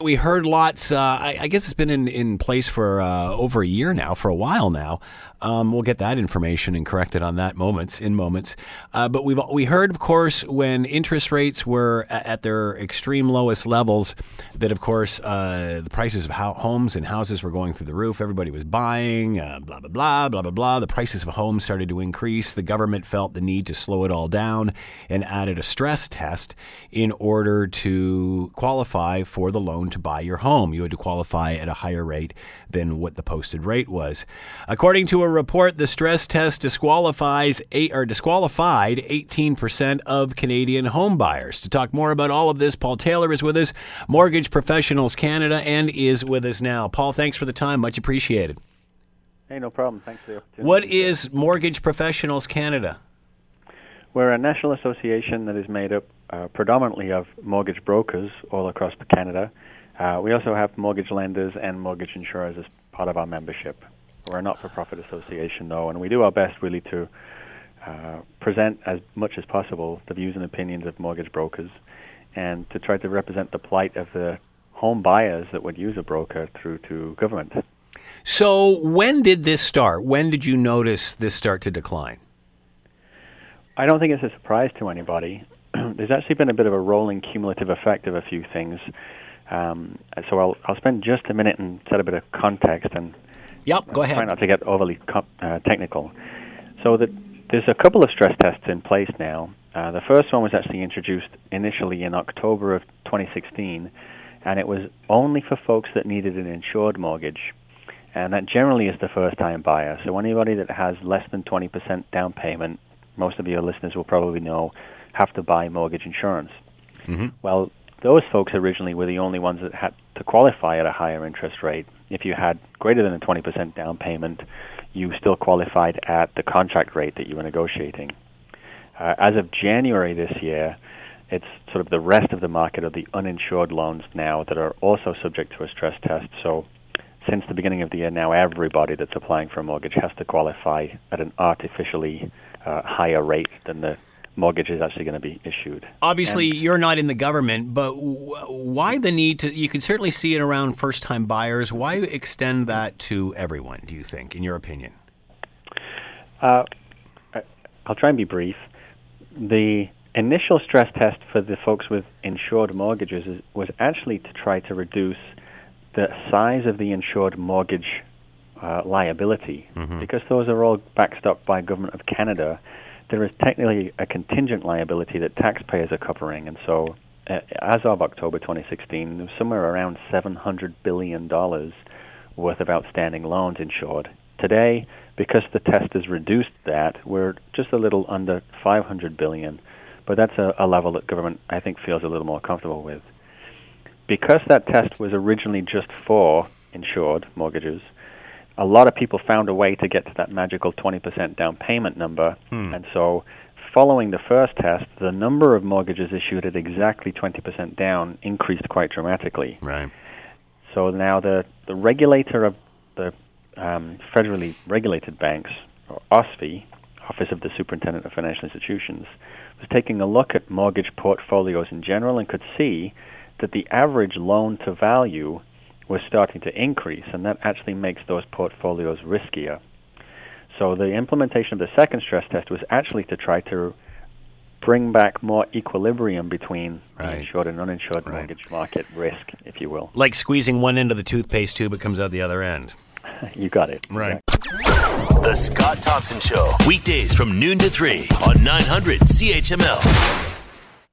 We heard lots. Uh, I, I, guess it's been in, in place for uh, over a year now, for a while now. Um, we'll get that information and correct it on that moments in moments. Uh, but we've we heard, of course, when interest rates were at their extreme lowest levels, that of course uh, the prices of homes and houses were going through the roof. Everybody was buying, uh, blah blah blah blah blah blah. The prices of homes started to increase. The government felt the need to slow it all down and added a stress test in order to qualify for the loan to buy your home. You had to qualify at a higher rate than what the posted rate was. According to a report, the stress test disqualifies eight or disqualified 18% of Canadian home buyers. To talk more about all of this, Paul Taylor is with us, Mortgage Professionals Canada, and is with us now. Paul, thanks for the time. Much appreciated. Hey, no problem. Thanks for the opportunity. What is Mortgage Professionals Canada? We're a national association that is made up uh, predominantly of mortgage brokers all across Canada. Uh, we also have mortgage lenders and mortgage insurers as part of our membership. We're a not-for-profit association, though, and we do our best really to uh, present as much as possible the views and opinions of mortgage brokers, and to try to represent the plight of the home buyers that would use a broker through to government. So, when did this start? When did you notice this start to decline? I don't think it's a surprise to anybody. There's actually been a bit of a rolling cumulative effect of a few things. Um, so I'll I'll spend just a minute and set a bit of context and yep, go ahead. Try not to get overly co- uh, technical. So that there's a couple of stress tests in place now. Uh, the first one was actually introduced initially in October of 2016, and it was only for folks that needed an insured mortgage, and that generally is the first-time buyer. So anybody that has less than 20% down payment, most of your listeners will probably know, have to buy mortgage insurance. Mm-hmm. Well, those folks originally were the only ones that had to qualify at a higher interest rate. If you had greater than a 20% down payment, you still qualified at the contract rate that you were negotiating. Uh, as of January this year, it's sort of the rest of the market of the uninsured loans now that are also subject to a stress test. So, since the beginning of the year, now everybody that's applying for a mortgage has to qualify at an artificially uh, higher rate than the mortgage is actually going to be issued. Obviously, and you're not in the government, but why the need to? You can certainly see it around first-time buyers. Why extend that to everyone? Do you think, in your opinion? Uh, I'll try and be brief. The initial stress test for the folks with insured mortgages is, was actually to try to reduce the size of the insured mortgage uh, liability mm-hmm. because those are all backstopped by government of Canada there is technically a contingent liability that taxpayers are covering, and so uh, as of October 2016, there was somewhere around 700 billion dollars worth of outstanding loans insured. Today, because the test has reduced that, we're just a little under 500 billion, but that's a, a level that government I think feels a little more comfortable with. Because that test was originally just for insured mortgages, a lot of people found a way to get to that magical 20% down payment number. Hmm. And so, following the first test, the number of mortgages issued at exactly 20% down increased quite dramatically. Right. So now the, the regulator of the um, federally regulated banks, or OSFI, Office of the Superintendent of Financial Institutions, was taking a look at mortgage portfolios in general and could see that the average loan to value was starting to increase, and that actually makes those portfolios riskier. So the implementation of the second stress test was actually to try to bring back more equilibrium between right. the insured and uninsured right. mortgage market risk, if you will. Like squeezing one end of the toothpaste tube, it comes out the other end. you got it. Right. The Scott Thompson Show, weekdays from noon to 3 on 900 CHML.